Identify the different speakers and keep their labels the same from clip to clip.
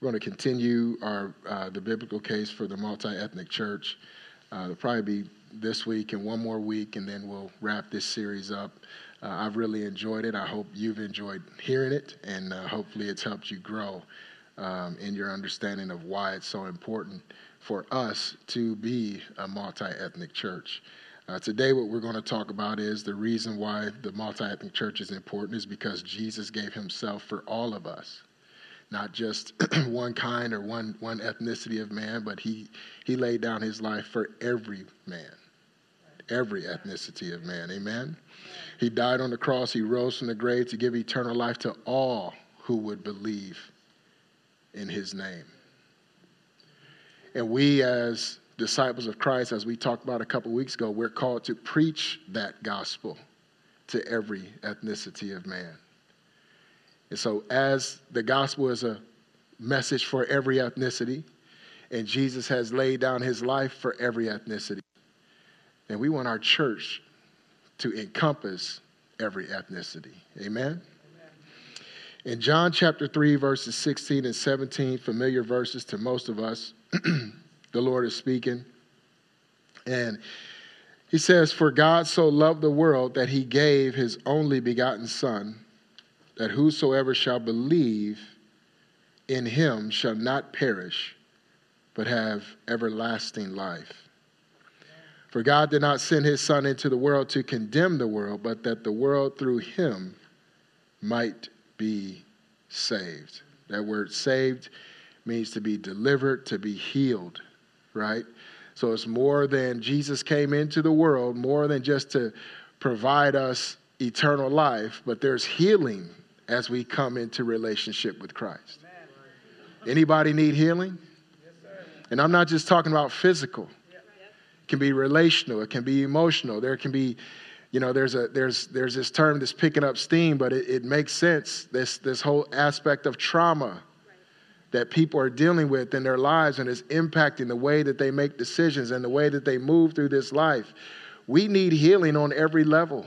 Speaker 1: We're going to continue our uh, the biblical case for the multi-ethnic church. Uh, it'll probably be this week and one more week, and then we'll wrap this series up. Uh, I've really enjoyed it. I hope you've enjoyed hearing it, and uh, hopefully it's helped you grow um, in your understanding of why it's so important for us to be a multi-ethnic church. Uh, today, what we're going to talk about is the reason why the multi ethnic church is important is because Jesus gave himself for all of us, not just one kind or one, one ethnicity of man, but he, he laid down his life for every man, every ethnicity of man. Amen? He died on the cross, he rose from the grave to give eternal life to all who would believe in his name. And we, as disciples of Christ, as we talked about a couple weeks ago, we're called to preach that gospel to every ethnicity of man. And so, as the gospel is a message for every ethnicity, and Jesus has laid down his life for every ethnicity, and we want our church to encompass every ethnicity. Amen? In John chapter 3, verses 16 and 17, familiar verses to most of us, the Lord is speaking. And he says, For God so loved the world that he gave his only begotten Son, that whosoever shall believe in him shall not perish, but have everlasting life. For God did not send his Son into the world to condemn the world, but that the world through him might be saved. That word saved means to be delivered, to be healed right? So it's more than Jesus came into the world, more than just to provide us eternal life, but there's healing as we come into relationship with Christ. Anybody need healing? And I'm not just talking about physical. It can be relational, it can be emotional. There can be you know there's a there's there's this term that's picking up steam but it, it makes sense this this whole aspect of trauma that people are dealing with in their lives and is impacting the way that they make decisions and the way that they move through this life. We need healing on every level.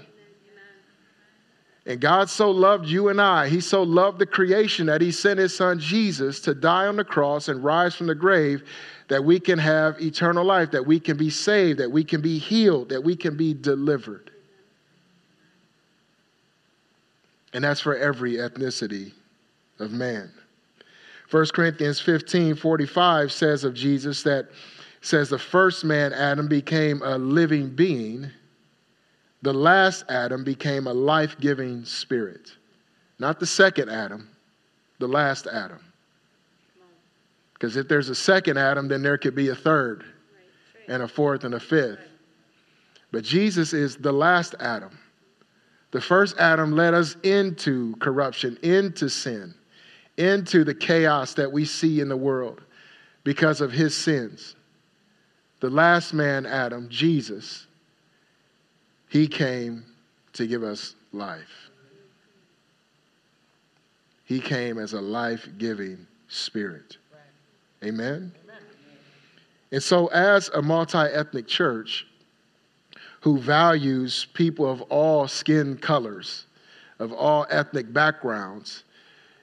Speaker 1: And God so loved you and I, He so loved the creation that He sent His Son Jesus to die on the cross and rise from the grave that we can have eternal life, that we can be saved, that we can be healed, that we can be delivered. And that's for every ethnicity of man. 1 Corinthians 15 45 says of Jesus that says the first man, Adam, became a living being, the last Adam became a life giving spirit. Not the second Adam, the last Adam. Because if there's a second Adam, then there could be a third, and a fourth, and a fifth. But Jesus is the last Adam. The first Adam led us into corruption, into sin into the chaos that we see in the world because of his sins. The last man, Adam, Jesus, he came to give us life. He came as a life giving spirit. Amen? And so, as a multi ethnic church who values people of all skin colors, of all ethnic backgrounds,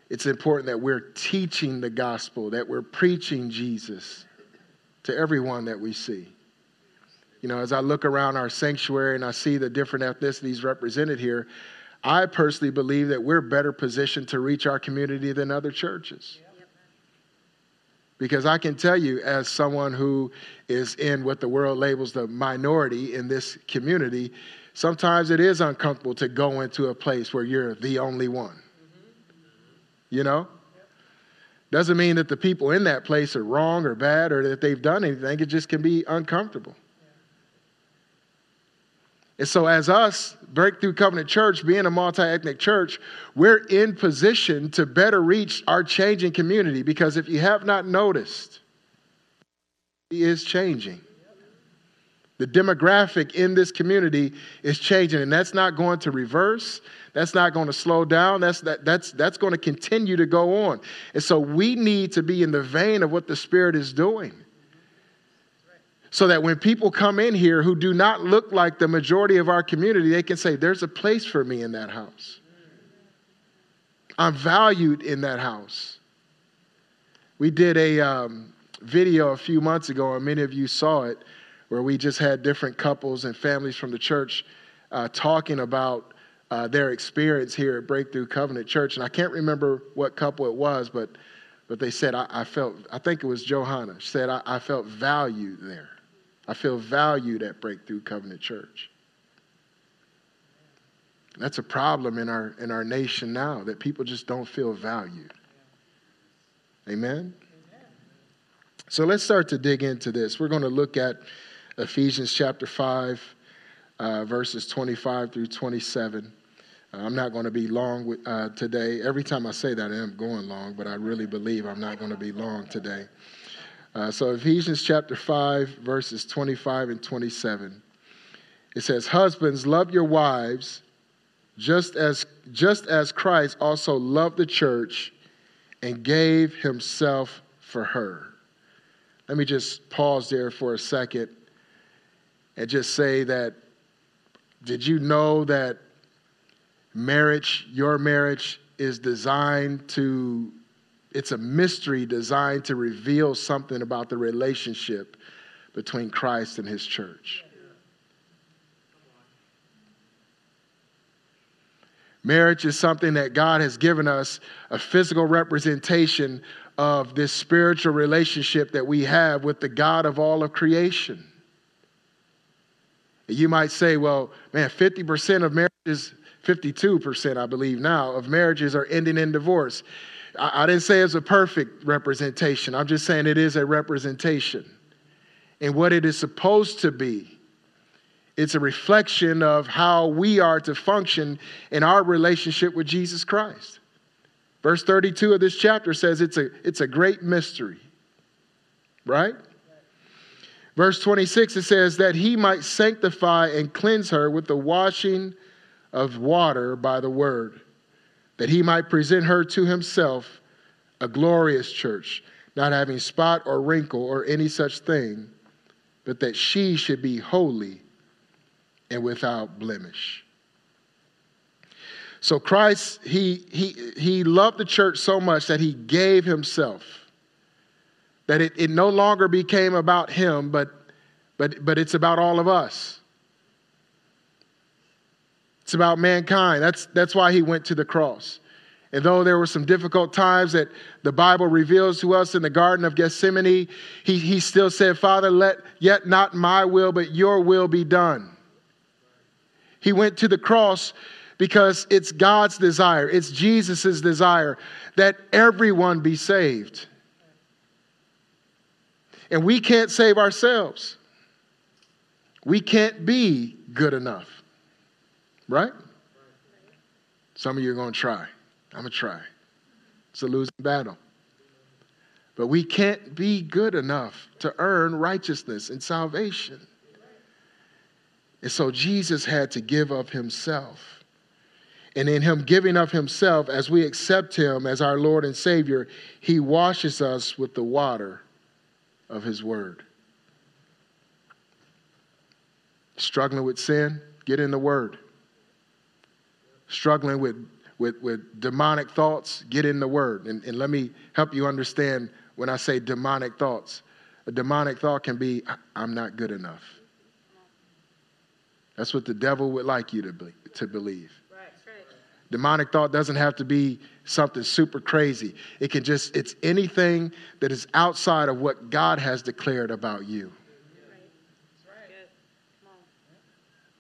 Speaker 1: it's important that we're teaching the gospel, that we're preaching Jesus to everyone that we see. You know, as I look around our sanctuary and I see the different ethnicities represented here, I personally believe that we're better positioned to reach our community than other churches. Because I can tell you, as someone who is in what the world labels the minority in this community, sometimes it is uncomfortable to go into a place where you're the only one you know? Doesn't mean that the people in that place are wrong or bad or that they've done anything. It just can be uncomfortable. And so, as us, Breakthrough Covenant Church, being a multi ethnic church, we're in position to better reach our changing community because if you have not noticed, he is changing. The demographic in this community is changing, and that's not going to reverse. That's not going to slow down. That's, that, that's, that's going to continue to go on. And so we need to be in the vein of what the Spirit is doing. So that when people come in here who do not look like the majority of our community, they can say, There's a place for me in that house. I'm valued in that house. We did a um, video a few months ago, and many of you saw it, where we just had different couples and families from the church uh, talking about uh, their experience here at Breakthrough Covenant Church. And I can't remember what couple it was, but, but they said, I, I felt, I think it was Johanna, she said, I, I felt valued there. I feel valued at Breakthrough Covenant Church. That's a problem in our, in our nation now, that people just don't feel valued. Amen? So let's start to dig into this. We're going to look at Ephesians chapter 5, uh, verses 25 through 27. Uh, I'm not going to be long with, uh, today. Every time I say that, I am going long, but I really believe I'm not going to be long today. Uh, so, Ephesians chapter 5, verses 25 and 27. It says, Husbands, love your wives, just as, just as Christ also loved the church and gave himself for her. Let me just pause there for a second and just say that did you know that marriage, your marriage, is designed to, it's a mystery designed to reveal something about the relationship between Christ and his church. Marriage is something that God has given us a physical representation of this spiritual relationship that we have with the God of all of creation. You might say, well, man, 50% of marriages 52%, I believe now, of marriages are ending in divorce. I, I didn't say it's a perfect representation. I'm just saying it is a representation. And what it is supposed to be, it's a reflection of how we are to function in our relationship with Jesus Christ. Verse 32 of this chapter says it's a, it's a great mystery, right? Verse 26, it says that he might sanctify and cleanse her with the washing of water by the word, that he might present her to himself a glorious church, not having spot or wrinkle or any such thing, but that she should be holy and without blemish. So Christ, he, he, he loved the church so much that he gave himself. That it, it no longer became about him, but, but, but it's about all of us. It's about mankind. That's, that's why he went to the cross. And though there were some difficult times that the Bible reveals to us in the Garden of Gethsemane, he, he still said, Father, let yet not my will, but your will be done. He went to the cross because it's God's desire, it's Jesus' desire that everyone be saved. And we can't save ourselves. We can't be good enough. Right? Some of you are going to try. I'm going to try. It's a losing battle. But we can't be good enough to earn righteousness and salvation. And so Jesus had to give of himself. And in him giving of himself, as we accept him as our Lord and Savior, he washes us with the water of his word. Struggling with sin? Get in the word struggling with, with, with demonic thoughts, get in the Word. And, and let me help you understand when I say demonic thoughts. A demonic thought can be, I'm not good enough. That's what the devil would like you to, be, to believe. Demonic thought doesn't have to be something super crazy. It can just, it's anything that is outside of what God has declared about you.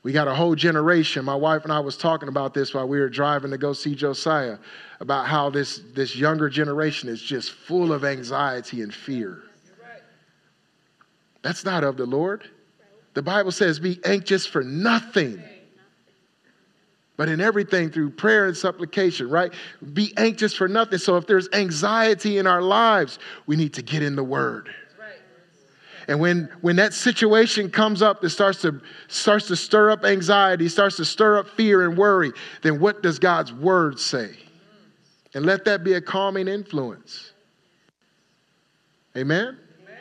Speaker 1: We got a whole generation. My wife and I was talking about this while we were driving to go see Josiah about how this, this younger generation is just full of anxiety and fear. That's not of the Lord. The Bible says, be anxious for nothing, but in everything through prayer and supplication, right? Be anxious for nothing. So if there's anxiety in our lives, we need to get in the Word. And when, when that situation comes up that starts to, starts to stir up anxiety, starts to stir up fear and worry, then what does God's word say? And let that be a calming influence. Amen? Amen?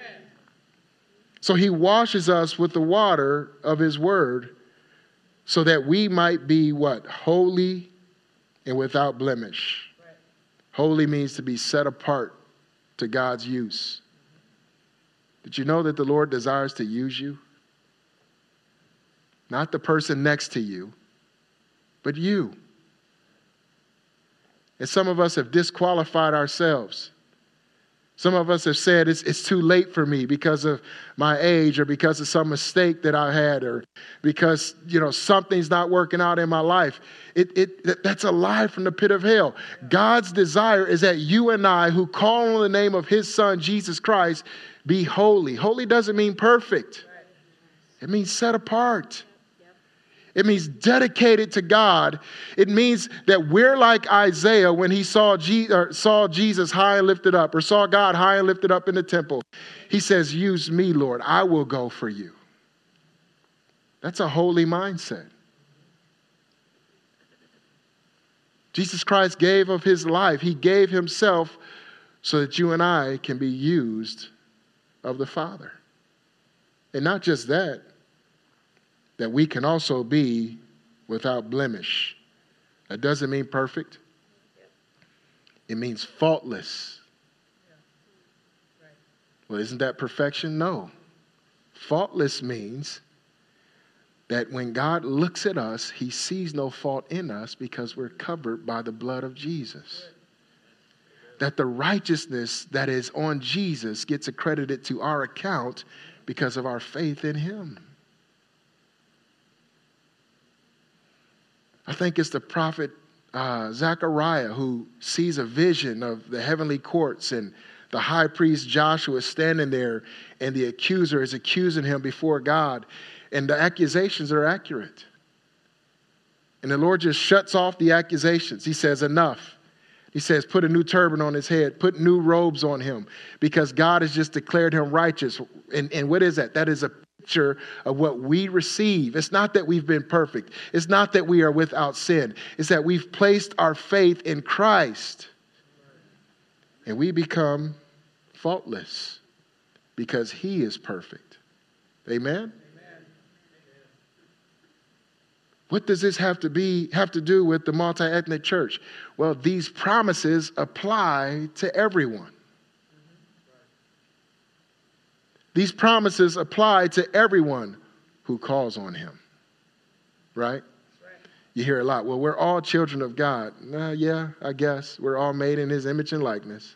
Speaker 1: So he washes us with the water of his word so that we might be what? Holy and without blemish. Right. Holy means to be set apart to God's use. Did you know that the Lord desires to use you? Not the person next to you, but you. And some of us have disqualified ourselves. Some of us have said it's, it's too late for me because of my age or because of some mistake that I had or because, you know, something's not working out in my life. It, it, that's a lie from the pit of hell. God's desire is that you and I, who call on the name of his son, Jesus Christ, be holy. Holy doesn't mean perfect, it means set apart. It means dedicated to God. It means that we're like Isaiah when he saw, Je- saw Jesus high and lifted up, or saw God high and lifted up in the temple. He says, Use me, Lord. I will go for you. That's a holy mindset. Jesus Christ gave of his life, he gave himself so that you and I can be used of the Father. And not just that, that we can also be without blemish. That doesn't mean perfect, it means faultless. Well, isn't that perfection? No. Faultless means that when God looks at us, he sees no fault in us because we're covered by the blood of Jesus. That the righteousness that is on Jesus gets accredited to our account because of our faith in him. I think it's the prophet uh, Zechariah who sees a vision of the heavenly courts and the high priest Joshua standing there and the accuser is accusing him before God. And the accusations are accurate. And the Lord just shuts off the accusations. He says, Enough. He says, Put a new turban on his head, put new robes on him, because God has just declared him righteous. And, and what is that? That is a picture of what we receive. It's not that we've been perfect, it's not that we are without sin, it's that we've placed our faith in Christ and we become faultless because He is perfect. Amen? What does this have to be have to do with the multi-ethnic church? Well, these promises apply to everyone. These promises apply to everyone who calls on him. Right? You hear a lot. Well, we're all children of God. Yeah, I guess. We're all made in his image and likeness.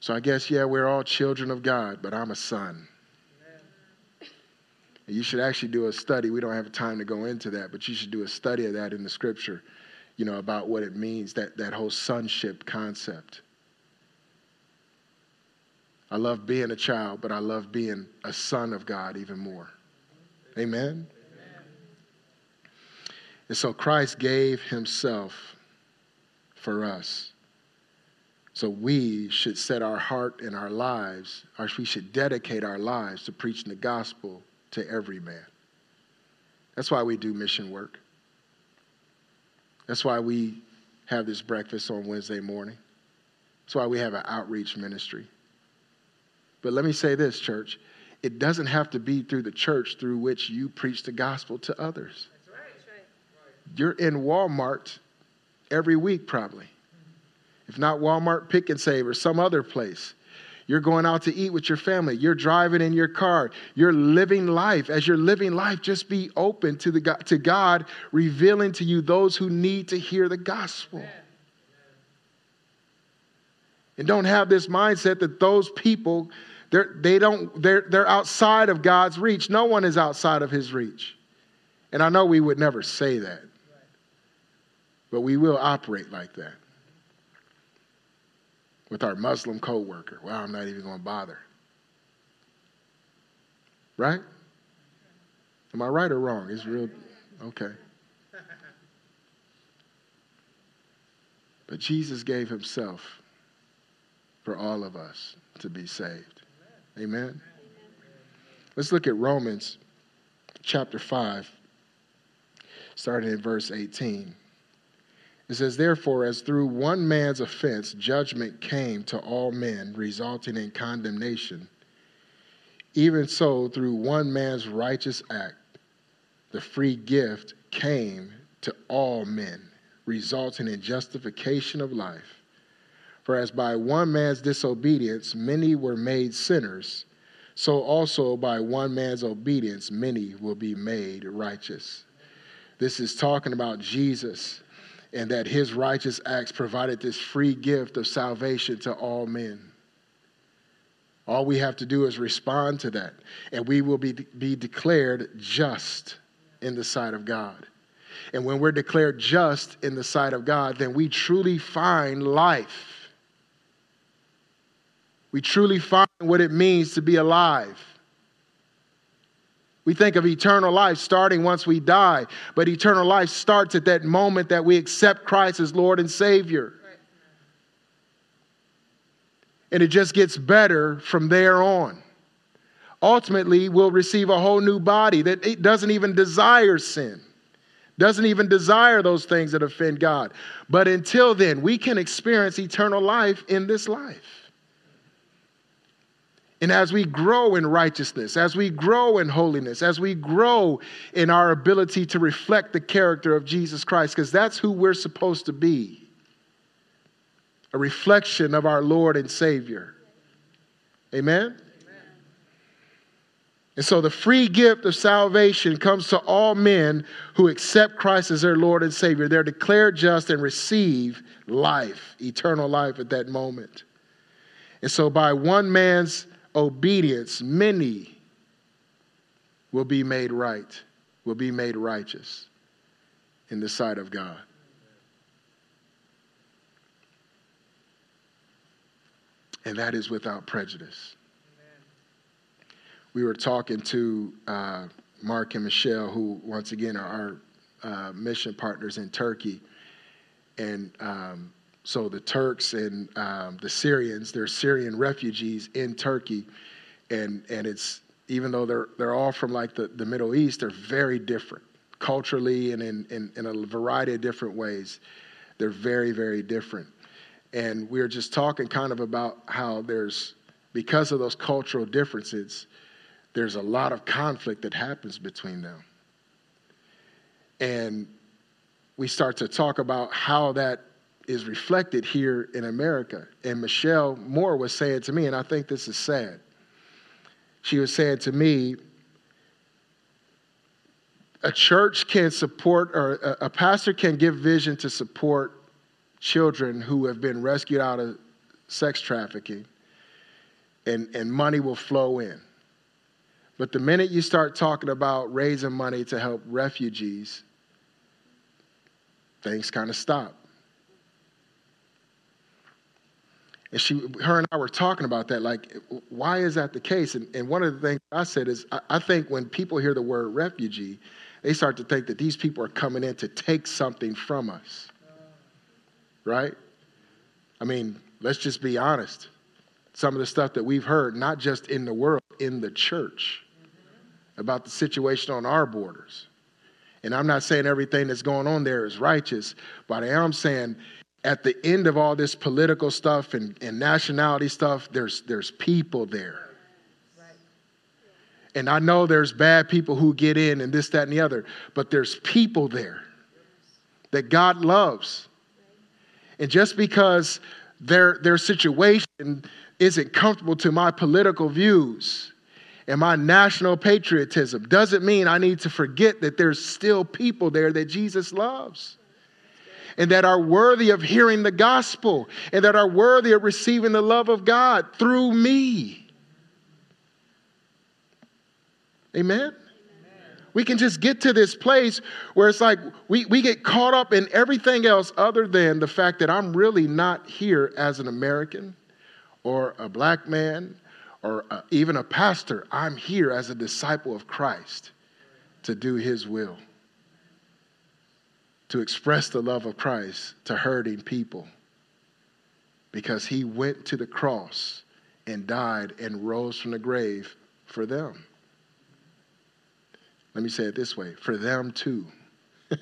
Speaker 1: So I guess, yeah, we're all children of God, but I'm a son. And you should actually do a study. We don't have time to go into that, but you should do a study of that in the scripture, you know, about what it means, that, that whole sonship concept. I love being a child, but I love being a son of God even more. Amen? Amen? And so Christ gave himself for us. So we should set our heart and our lives, or we should dedicate our lives to preaching the gospel to every man. That's why we do mission work. That's why we have this breakfast on Wednesday morning. That's why we have an outreach ministry. But let me say this, church. It doesn't have to be through the church through which you preach the gospel to others. That's right. You're in Walmart every week, probably. If not Walmart, Pick 'n Save, or some other place. You're going out to eat with your family. You're driving in your car. You're living life. As you're living life, just be open to, the, to God revealing to you those who need to hear the gospel. And don't have this mindset that those people they're, they don't, they're, they're outside of God's reach. No one is outside of his reach. And I know we would never say that, but we will operate like that with our Muslim coworker. Well, I'm not even going to bother. Right? Am I right or wrong? It's real. Okay. But Jesus gave himself for all of us to be saved. Amen. Let's look at Romans chapter 5, starting in verse 18. It says, Therefore, as through one man's offense judgment came to all men, resulting in condemnation, even so, through one man's righteous act, the free gift came to all men, resulting in justification of life. For as by one man's disobedience many were made sinners, so also by one man's obedience many will be made righteous. This is talking about Jesus and that his righteous acts provided this free gift of salvation to all men. All we have to do is respond to that, and we will be, be declared just in the sight of God. And when we're declared just in the sight of God, then we truly find life. We truly find what it means to be alive. We think of eternal life starting once we die, but eternal life starts at that moment that we accept Christ as Lord and Savior. And it just gets better from there on. Ultimately, we'll receive a whole new body that doesn't even desire sin, doesn't even desire those things that offend God. But until then, we can experience eternal life in this life. And as we grow in righteousness, as we grow in holiness, as we grow in our ability to reflect the character of Jesus Christ, because that's who we're supposed to be a reflection of our Lord and Savior. Amen? And so the free gift of salvation comes to all men who accept Christ as their Lord and Savior. They're declared just and receive life, eternal life at that moment. And so by one man's obedience, many will be made right, will be made righteous in the sight of God. And that is without prejudice. We were talking to uh, Mark and Michelle, who, once again, are our uh, mission partners in Turkey. And um, so the Turks and um, the Syrians, they're Syrian refugees in Turkey, and and it's even though they're they're all from like the, the Middle East, they're very different culturally and in, in, in a variety of different ways. They're very, very different. And we are just talking kind of about how there's because of those cultural differences, there's a lot of conflict that happens between them. And we start to talk about how that is reflected here in America. And Michelle Moore was saying to me, and I think this is sad. She was saying to me, a church can support, or a, pastor can give vision to support children who have been rescued out of sex trafficking, and, and money will flow in. But the minute you start talking about raising money to help refugees, things kind of stop. And she, her and I were talking about that, like, why is that the case? And, and one of the things I said is, I, I think when people hear the word refugee, they start to think that these people are coming in to take something from us. Right? I mean, let's just be honest. Some of the stuff that we've heard, not just in the world, in the church, about the situation on our borders. And I'm not saying everything that's going on there is righteous, but I am saying at the end of all this political stuff and, and nationality stuff, there's, there's people there. And I know there's bad people who get in and this, that, and the other, but there's people there that God loves. And just because their, their situation isn't comfortable to my political views and my national patriotism doesn't mean I need to forget that there's still people there that Jesus loves and that are worthy of hearing the gospel and that are worthy of receiving the love of God through me. Amen? We can just get to this place where it's like we, we get caught up in everything else other than the fact that I'm really not here as an American or a black man or a, even a pastor. I'm here as a disciple of Christ to do his will to express the love of Christ to hurting people because he went to the cross and died and rose from the grave for them. Let me say it this way for them too.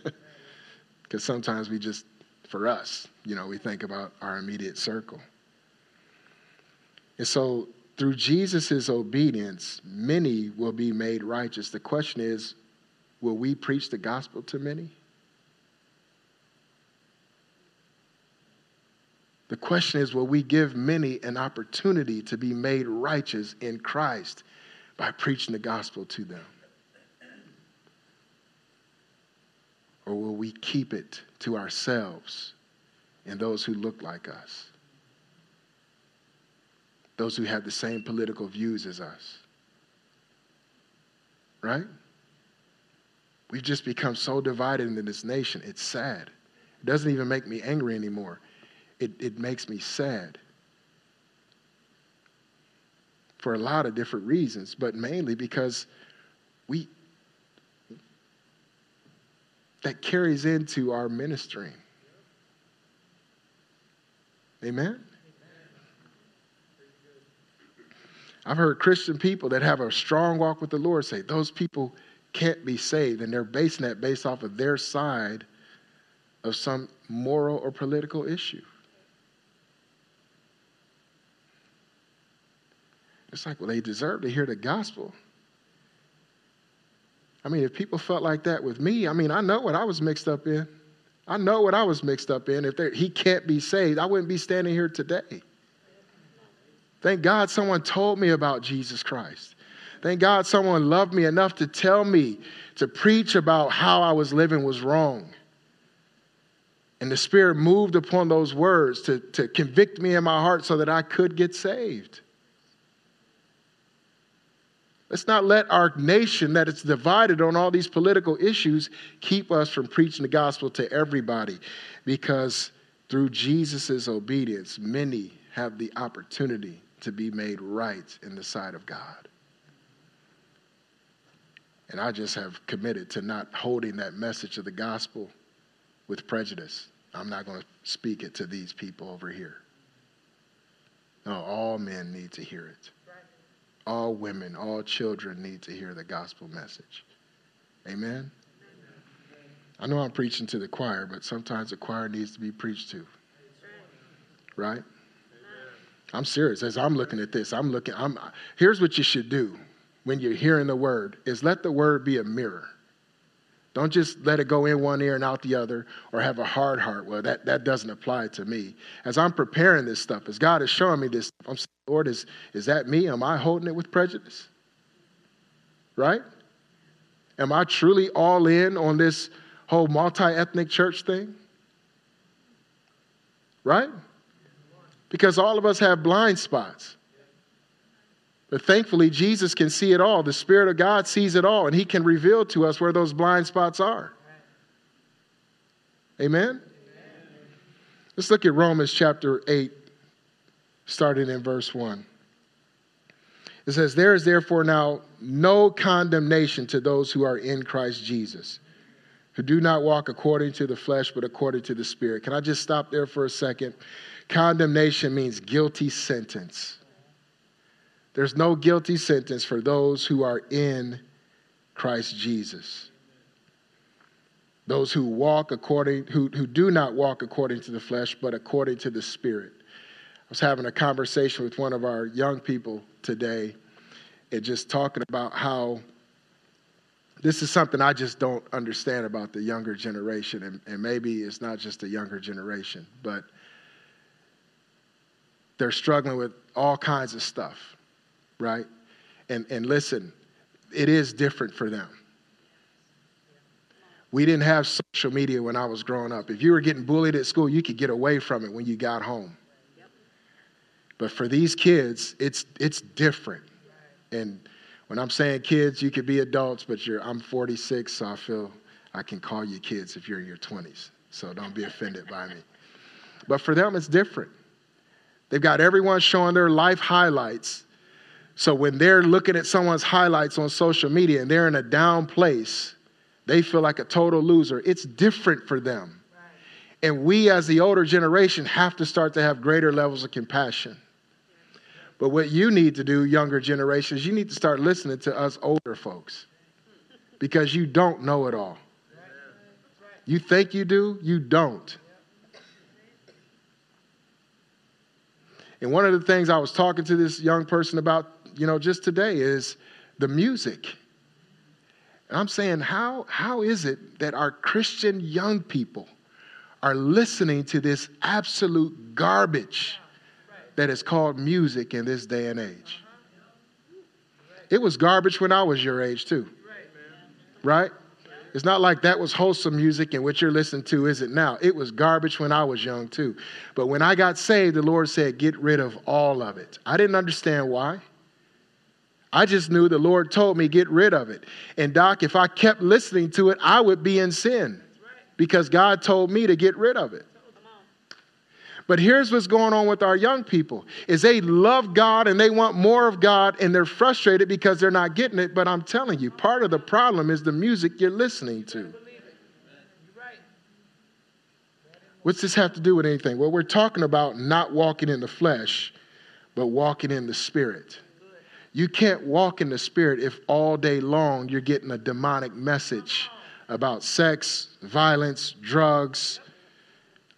Speaker 1: Because sometimes we just, for us, you know, we think about our immediate circle. And so through Jesus' obedience, many will be made righteous. The question is, will we preach the gospel to many? The question is will we give many an opportunity to be made righteous in Christ by preaching the gospel to them? Or will we keep it to ourselves and those who look like us? Those who have the same political views as us? Right? We've just become so divided in this nation. It's sad. It doesn't even make me angry anymore. It, it makes me sad for a lot of different reasons, but mainly because we that carries into our ministering. Amen? I've heard Christian people that have a strong walk with the Lord say those people can't be saved, and they're basing that based off of their side of some moral or political issue. It's like, well, they deserve to hear the gospel. I mean, if people felt like that with me, I mean, I know what I was mixed up in. I know what I was mixed up in. If he can't be saved, I wouldn't be standing here today. Thank God someone told me about Jesus Christ. Thank God someone loved me enough to tell me to preach about how I was living was wrong. And the Spirit moved upon those words to, to convict me in my heart so that I could get saved. Let's not let our nation that it's divided on all these political issues keep us from preaching the gospel to everybody because through Jesus' obedience, many have the opportunity to be made right in the sight of God. And I just have committed to not holding that message of the gospel with prejudice. I'm not going to speak it to these people over here. No, all men need to hear it all women, all children need to hear the gospel message. Amen? I know I'm preaching to the choir, but sometimes the choir needs to be preached to. Right? I'm serious. As I'm looking at this, I'm looking, I'm here's what you should do when you're hearing the word is let the word be a mirror. Don't just let it go in one ear and out the other or have a hard heart. Well, that, that doesn't apply to me. As I'm preparing this stuff, as God is showing me this, I'm saying, Lord, is, is that me? Am I holding it with prejudice? Right? Am I truly all in on this whole multi ethnic church thing? Right? Because all of us have blind spots. But thankfully, Jesus can see it all. The Spirit of God sees it all, and He can reveal to us where those blind spots are. Amen? Amen? Let's look at Romans chapter 8, starting in verse 1. It says, There is therefore now no condemnation to those who are in Christ Jesus, who do not walk according to the flesh, but according to the Spirit. Can I just stop there for a second? Condemnation means guilty sentence. There's no guilty sentence for those who are in Christ Jesus. Those who walk according, who, who do not walk according to the flesh, but according to the Spirit. I was having a conversation with one of our young people today and just talking about how this is something I just don't understand about the younger generation. And, and maybe it's not just the younger generation, but they're struggling with all kinds of stuff right? And, and listen, it is different for them. We didn't have social media when I was growing up. If you were getting bullied at school, you could get away from it when you got home. But for these kids, it's, it's different. And when I'm saying kids, you could be adults, but you're, I'm 46, so I feel I can call you kids if you're in your 20s. So don't be offended by me. But for them, it's different. They've got everyone showing their life highlights so when they're looking at someone's highlights on social media and they're in a down place, they feel like a total loser. It's different for them. Right. And we, as the older generation, have to start to have greater levels of compassion. But what you need to do, younger generations, you need to start listening to us older folks because you don't know it all. You think you do, you don't. And one of the things I was talking to this young person about you know, just today is the music. And I'm saying, how, how is it that our Christian young people are listening to this absolute garbage that is called music in this day and age. It was garbage when I was your age, too. Right? It's not like that was wholesome music and what you're listening to isn't now. It was garbage when I was young, too. But when I got saved, the Lord said, get rid of all of it. I didn't understand why. I just knew the Lord told me, get rid of it. And, Doc, if I kept listening to it, I would be in sin because God told me to get rid of it. But here's what's going on with our young people is they love God and they want more of God and they're frustrated because they're not getting it, but I'm telling you, part of the problem is the music you're listening to. What's this have to do with anything? Well, we're talking about not walking in the flesh, but walking in the spirit. You can't walk in the spirit if all day long you're getting a demonic message about sex, violence, drugs,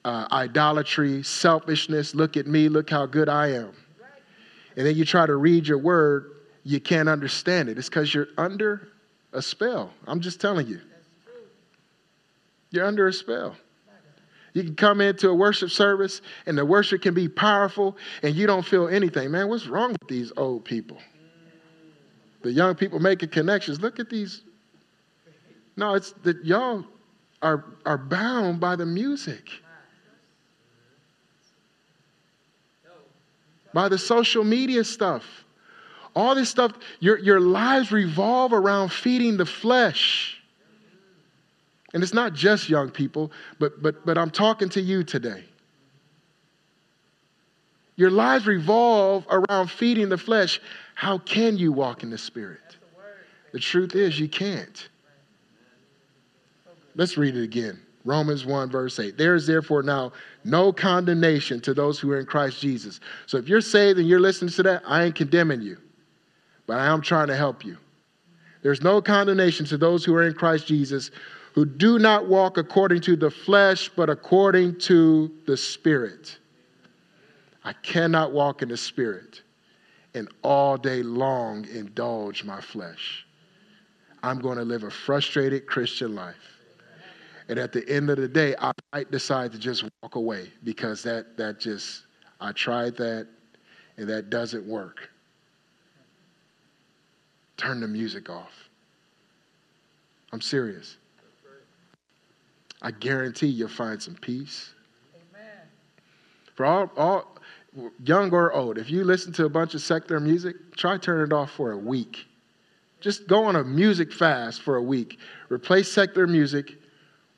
Speaker 1: uh, idolatry, selfishness. Look at me, look how good I am. And then you try to read your word, you can't understand it. It's because you're under a spell. I'm just telling you. You're under a spell. You can come into a worship service and the worship can be powerful and you don't feel anything. Man, what's wrong with these old people? The young people making connections. Look at these. No, it's that y'all are, are bound by the music. by the social media stuff. All this stuff, your, your lives revolve around feeding the flesh. And it's not just young people, but, but, but I'm talking to you today. Your lives revolve around feeding the flesh. How can you walk in the Spirit? The truth is, you can't. Let's read it again. Romans 1, verse 8. There is therefore now no condemnation to those who are in Christ Jesus. So if you're saved and you're listening to that, I ain't condemning you, but I am trying to help you. There's no condemnation to those who are in Christ Jesus who do not walk according to the flesh, but according to the Spirit. I cannot walk in the Spirit and all day long indulge my flesh. I'm going to live a frustrated Christian life. And at the end of the day, I might decide to just walk away because that, that just, I tried that and that doesn't work. Turn the music off. I'm serious. I guarantee you'll find some peace. Amen. For all, all young or old, if you listen to a bunch of secular music, try turn it off for a week. Just go on a music fast for a week. Replace secular music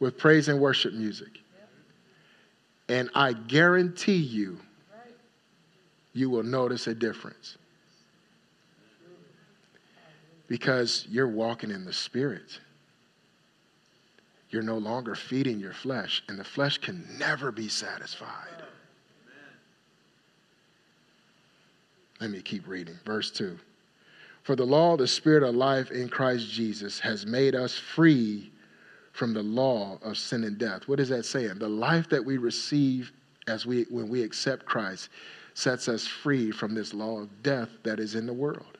Speaker 1: with praise and worship music. And I guarantee you, you will notice a difference. Because you're walking in the Spirit. You're no longer feeding your flesh, and the flesh can never be satisfied. Let me keep reading. Verse 2. For the law the Spirit of life in Christ Jesus has made us free from the law of sin and death. What is that saying? The life that we receive as we when we accept Christ sets us free from this law of death that is in the world.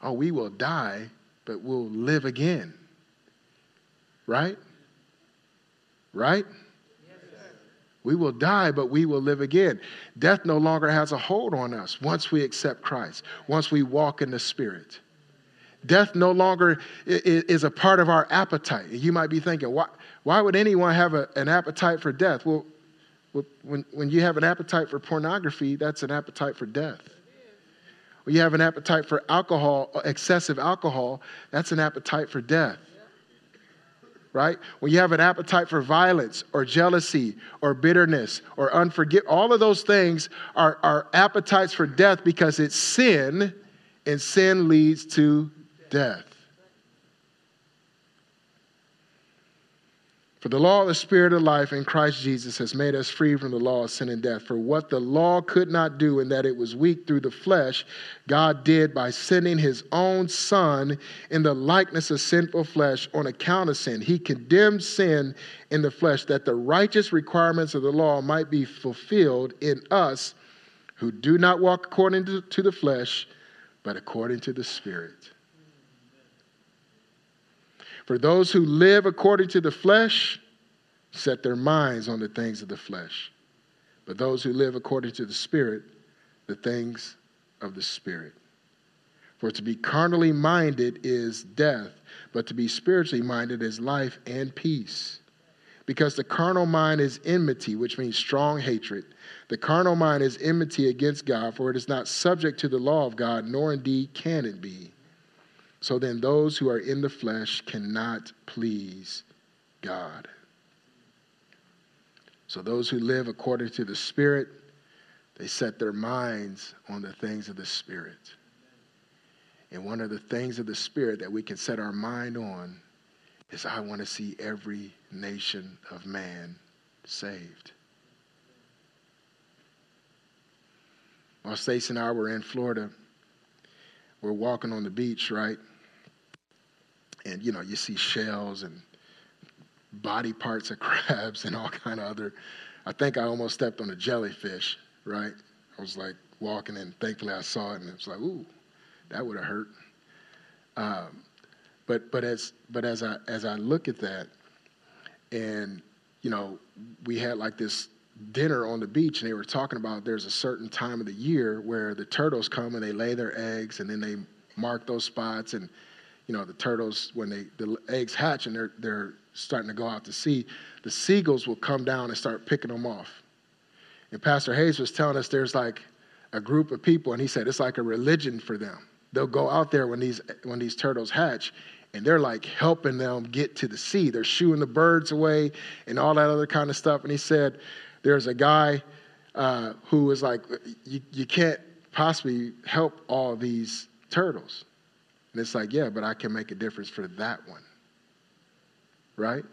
Speaker 1: Oh, we will die, but we'll live again. Right? Right? We will die, but we will live again. Death no longer has a hold on us once we accept Christ, once we walk in the Spirit. Death no longer is a part of our appetite. You might be thinking, why, why would anyone have a, an appetite for death? Well, when, when you have an appetite for pornography, that's an appetite for death. When you have an appetite for alcohol, excessive alcohol, that's an appetite for death. Right? When you have an appetite for violence or jealousy or bitterness or unforgive, all of those things are, are appetites for death because it's sin, and sin leads to death. For the law of the Spirit of life in Christ Jesus has made us free from the law of sin and death. For what the law could not do, in that it was weak through the flesh, God did by sending his own Son in the likeness of sinful flesh on account of sin. He condemned sin in the flesh, that the righteous requirements of the law might be fulfilled in us who do not walk according to, to the flesh, but according to the Spirit. For those who live according to the flesh set their minds on the things of the flesh. But those who live according to the Spirit, the things of the Spirit. For to be carnally minded is death, but to be spiritually minded is life and peace. Because the carnal mind is enmity, which means strong hatred. The carnal mind is enmity against God, for it is not subject to the law of God, nor indeed can it be. So then, those who are in the flesh cannot please God. So those who live according to the Spirit, they set their minds on the things of the Spirit. And one of the things of the Spirit that we can set our mind on is I want to see every nation of man saved. While Stacy and I were in Florida, we're walking on the beach, right? And you know, you see shells and body parts of crabs and all kind of other. I think I almost stepped on a jellyfish, right? I was like walking and thankfully I saw it and it was like, ooh, that would have hurt. Um, but but as but as I as I look at that, and you know, we had like this dinner on the beach, and they were talking about there's a certain time of the year where the turtles come and they lay their eggs, and then they mark those spots, and you know, the turtles when they the eggs hatch and they're they're starting to go out to sea, the seagulls will come down and start picking them off. And Pastor Hayes was telling us there's like a group of people, and he said it's like a religion for them. They'll go out there when these when these turtles hatch, and they're like helping them get to the sea. They're shooing the birds away and all that other kind of stuff. And he said there's a guy uh, who was like, you, you can't possibly help all these turtles. And it's like, yeah, but I can make a difference for that one. Right?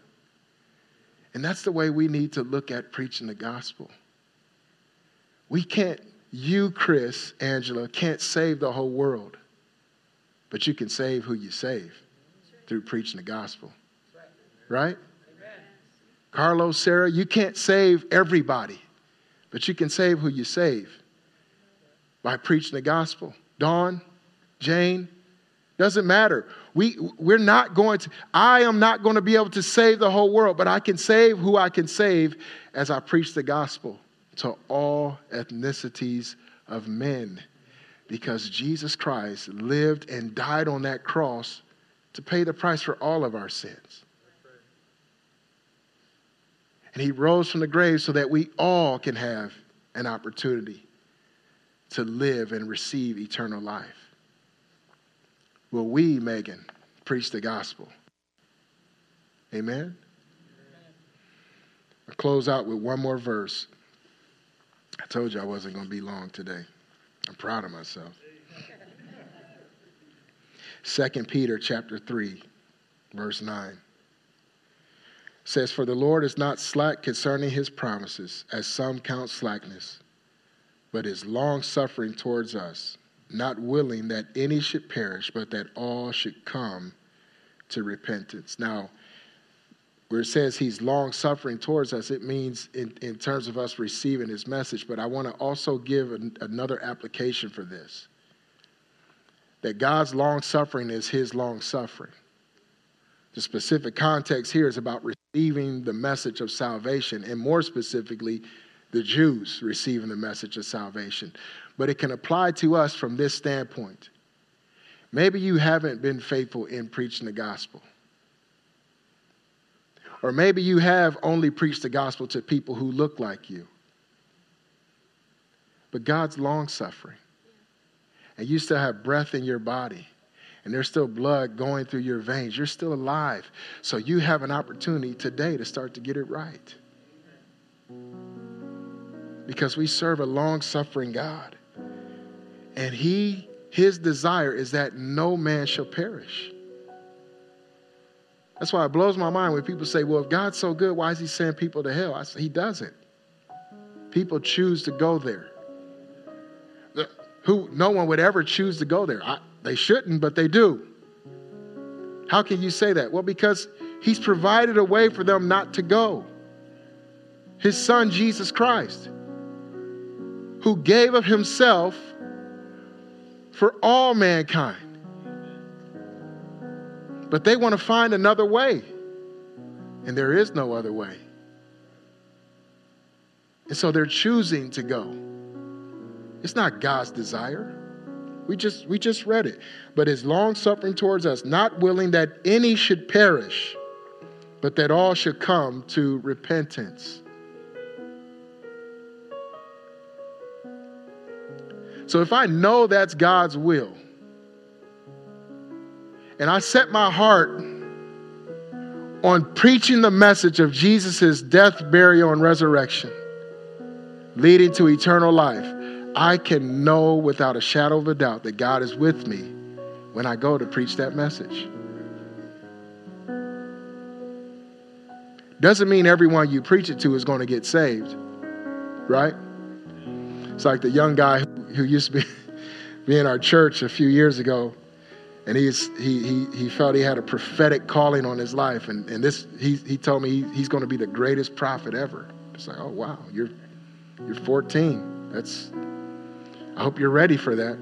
Speaker 1: And that's the way we need to look at preaching the gospel. We can't, you, Chris, Angela, can't save the whole world, but you can save who you save through preaching the gospel. Right? Carlos, Sarah, you can't save everybody, but you can save who you save by preaching the gospel. Dawn, Jane, doesn't matter. We, we're not going to, I am not going to be able to save the whole world, but I can save who I can save as I preach the gospel to all ethnicities of men. Because Jesus Christ lived and died on that cross to pay the price for all of our sins. And he rose from the grave so that we all can have an opportunity to live and receive eternal life. Will we, Megan, preach the gospel? Amen? I'll close out with one more verse. I told you I wasn't going to be long today. I'm proud of myself. 2 Peter chapter 3, verse 9 says, For the Lord is not slack concerning his promises, as some count slackness, but is long suffering towards us, not willing that any should perish, but that all should come to repentance. Now, where it says he's long suffering towards us, it means in, in terms of us receiving his message. But I want to also give an, another application for this that God's long suffering is his long suffering. The specific context here is about receiving the message of salvation, and more specifically, the Jews receiving the message of salvation. But it can apply to us from this standpoint. Maybe you haven't been faithful in preaching the gospel. Or maybe you have only preached the gospel to people who look like you. But God's long suffering. And you still have breath in your body and there's still blood going through your veins. You're still alive. So you have an opportunity today to start to get it right. Because we serve a long suffering God. And he his desire is that no man shall perish. That's why it blows my mind when people say, well, if God's so good, why is he sending people to hell? I say, he doesn't. People choose to go there. Who no one would ever choose to go there. I, they shouldn't, but they do. How can you say that? Well, because He's provided a way for them not to go. His Son, Jesus Christ, who gave of Himself for all mankind. But they want to find another way. And there is no other way. And so they're choosing to go. It's not God's desire. We just we just read it. But his long suffering towards us, not willing that any should perish, but that all should come to repentance. So if I know that's God's will, and I set my heart on preaching the message of Jesus' death, burial, and resurrection, leading to eternal life, I can know without a shadow of a doubt that God is with me when I go to preach that message. Doesn't mean everyone you preach it to is going to get saved, right? It's like the young guy who used to be, be in our church a few years ago and he's he he he felt he had a prophetic calling on his life and and this he he told me he, he's going to be the greatest prophet ever it's like oh wow you're you're 14 that's i hope you're ready for that.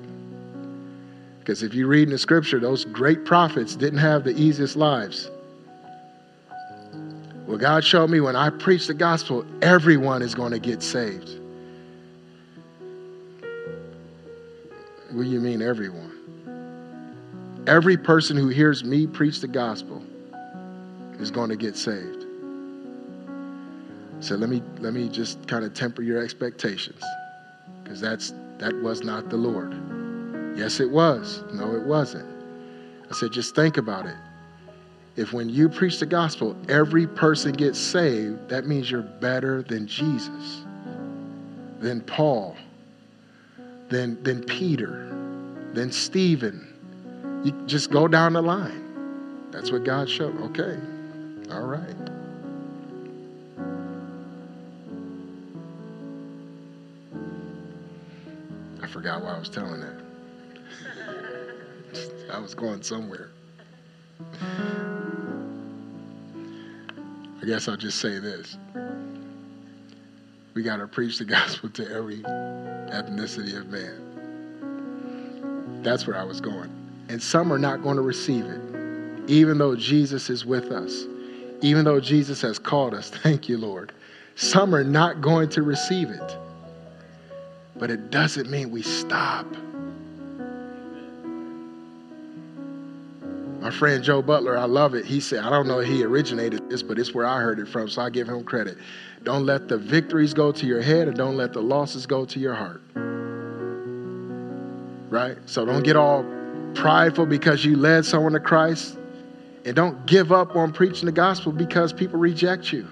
Speaker 1: Because if you read in the scripture those great prophets didn't have the easiest lives. Well god showed me when i preach the gospel everyone is going to get saved. What do you mean everyone? Every person who hears me preach the gospel is going to get saved. So let me let me just kind of temper your expectations because that's that was not the Lord. Yes, it was. No, it wasn't. I said, just think about it. If when you preach the gospel, every person gets saved, that means you're better than Jesus, than Paul, than, than Peter, than Stephen, you just go down the line. That's what God showed. Okay. All right. Forgot why I was telling that. I was going somewhere. I guess I'll just say this. We got to preach the gospel to every ethnicity of man. That's where I was going and some are not going to receive it, even though Jesus is with us, even though Jesus has called us. Thank you, Lord. Some are not going to receive it, but it doesn't mean we stop. My friend Joe Butler, I love it. He said, I don't know if he originated this, but it's where I heard it from, so I give him credit. Don't let the victories go to your head and don't let the losses go to your heart. Right? So don't get all prideful because you led someone to Christ. And don't give up on preaching the gospel because people reject you.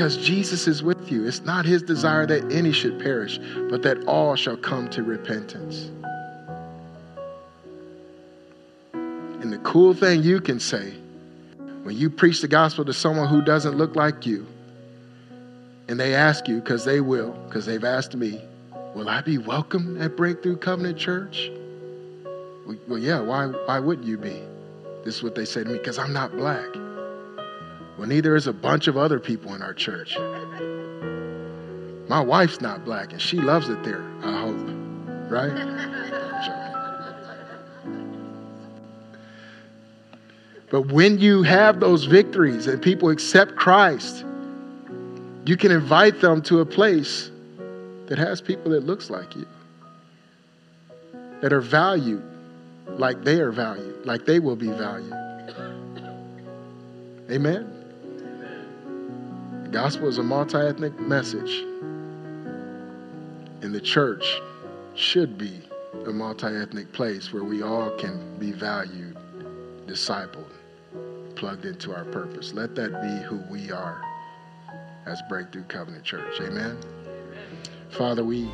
Speaker 1: Because Jesus is with you. It's not his desire that any should perish, but that all shall come to repentance. And the cool thing you can say when you preach the gospel to someone who doesn't look like you, and they ask you, because they will, because they've asked me, Will I be welcome at Breakthrough Covenant Church? Well, yeah, why, why wouldn't you be? This is what they say to me, because I'm not black. Well, neither is a bunch of other people in our church. My wife's not black, and she loves it there, I hope. Right? But when you have those victories and people accept Christ, you can invite them to a place that has people that looks like you, that are valued like they are valued, like they will be valued. Amen. Gospel is a multi-ethnic message. And the church should be a multi-ethnic place where we all can be valued, discipled, plugged into our purpose. Let that be who we are as Breakthrough Covenant Church. Amen. Father, we